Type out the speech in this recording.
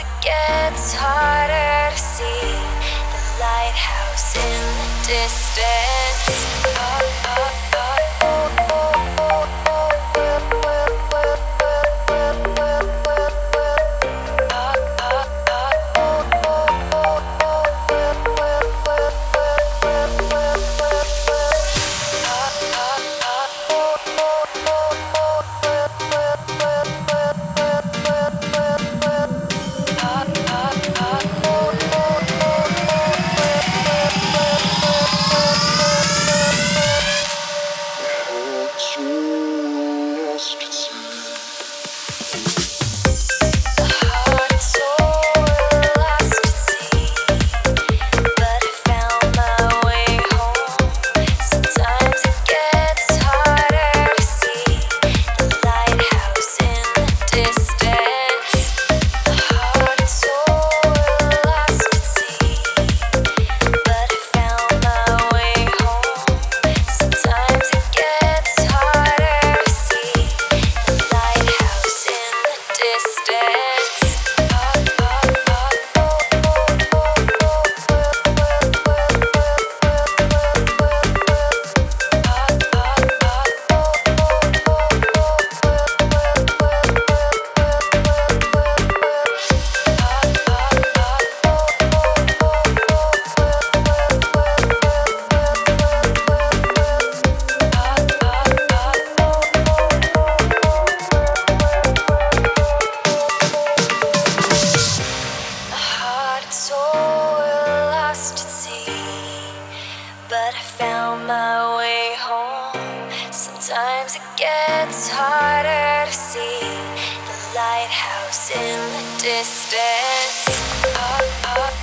It gets harder to see the lighthouse in the distance. Sometimes it gets harder to see the lighthouse in the distance. Oh, oh.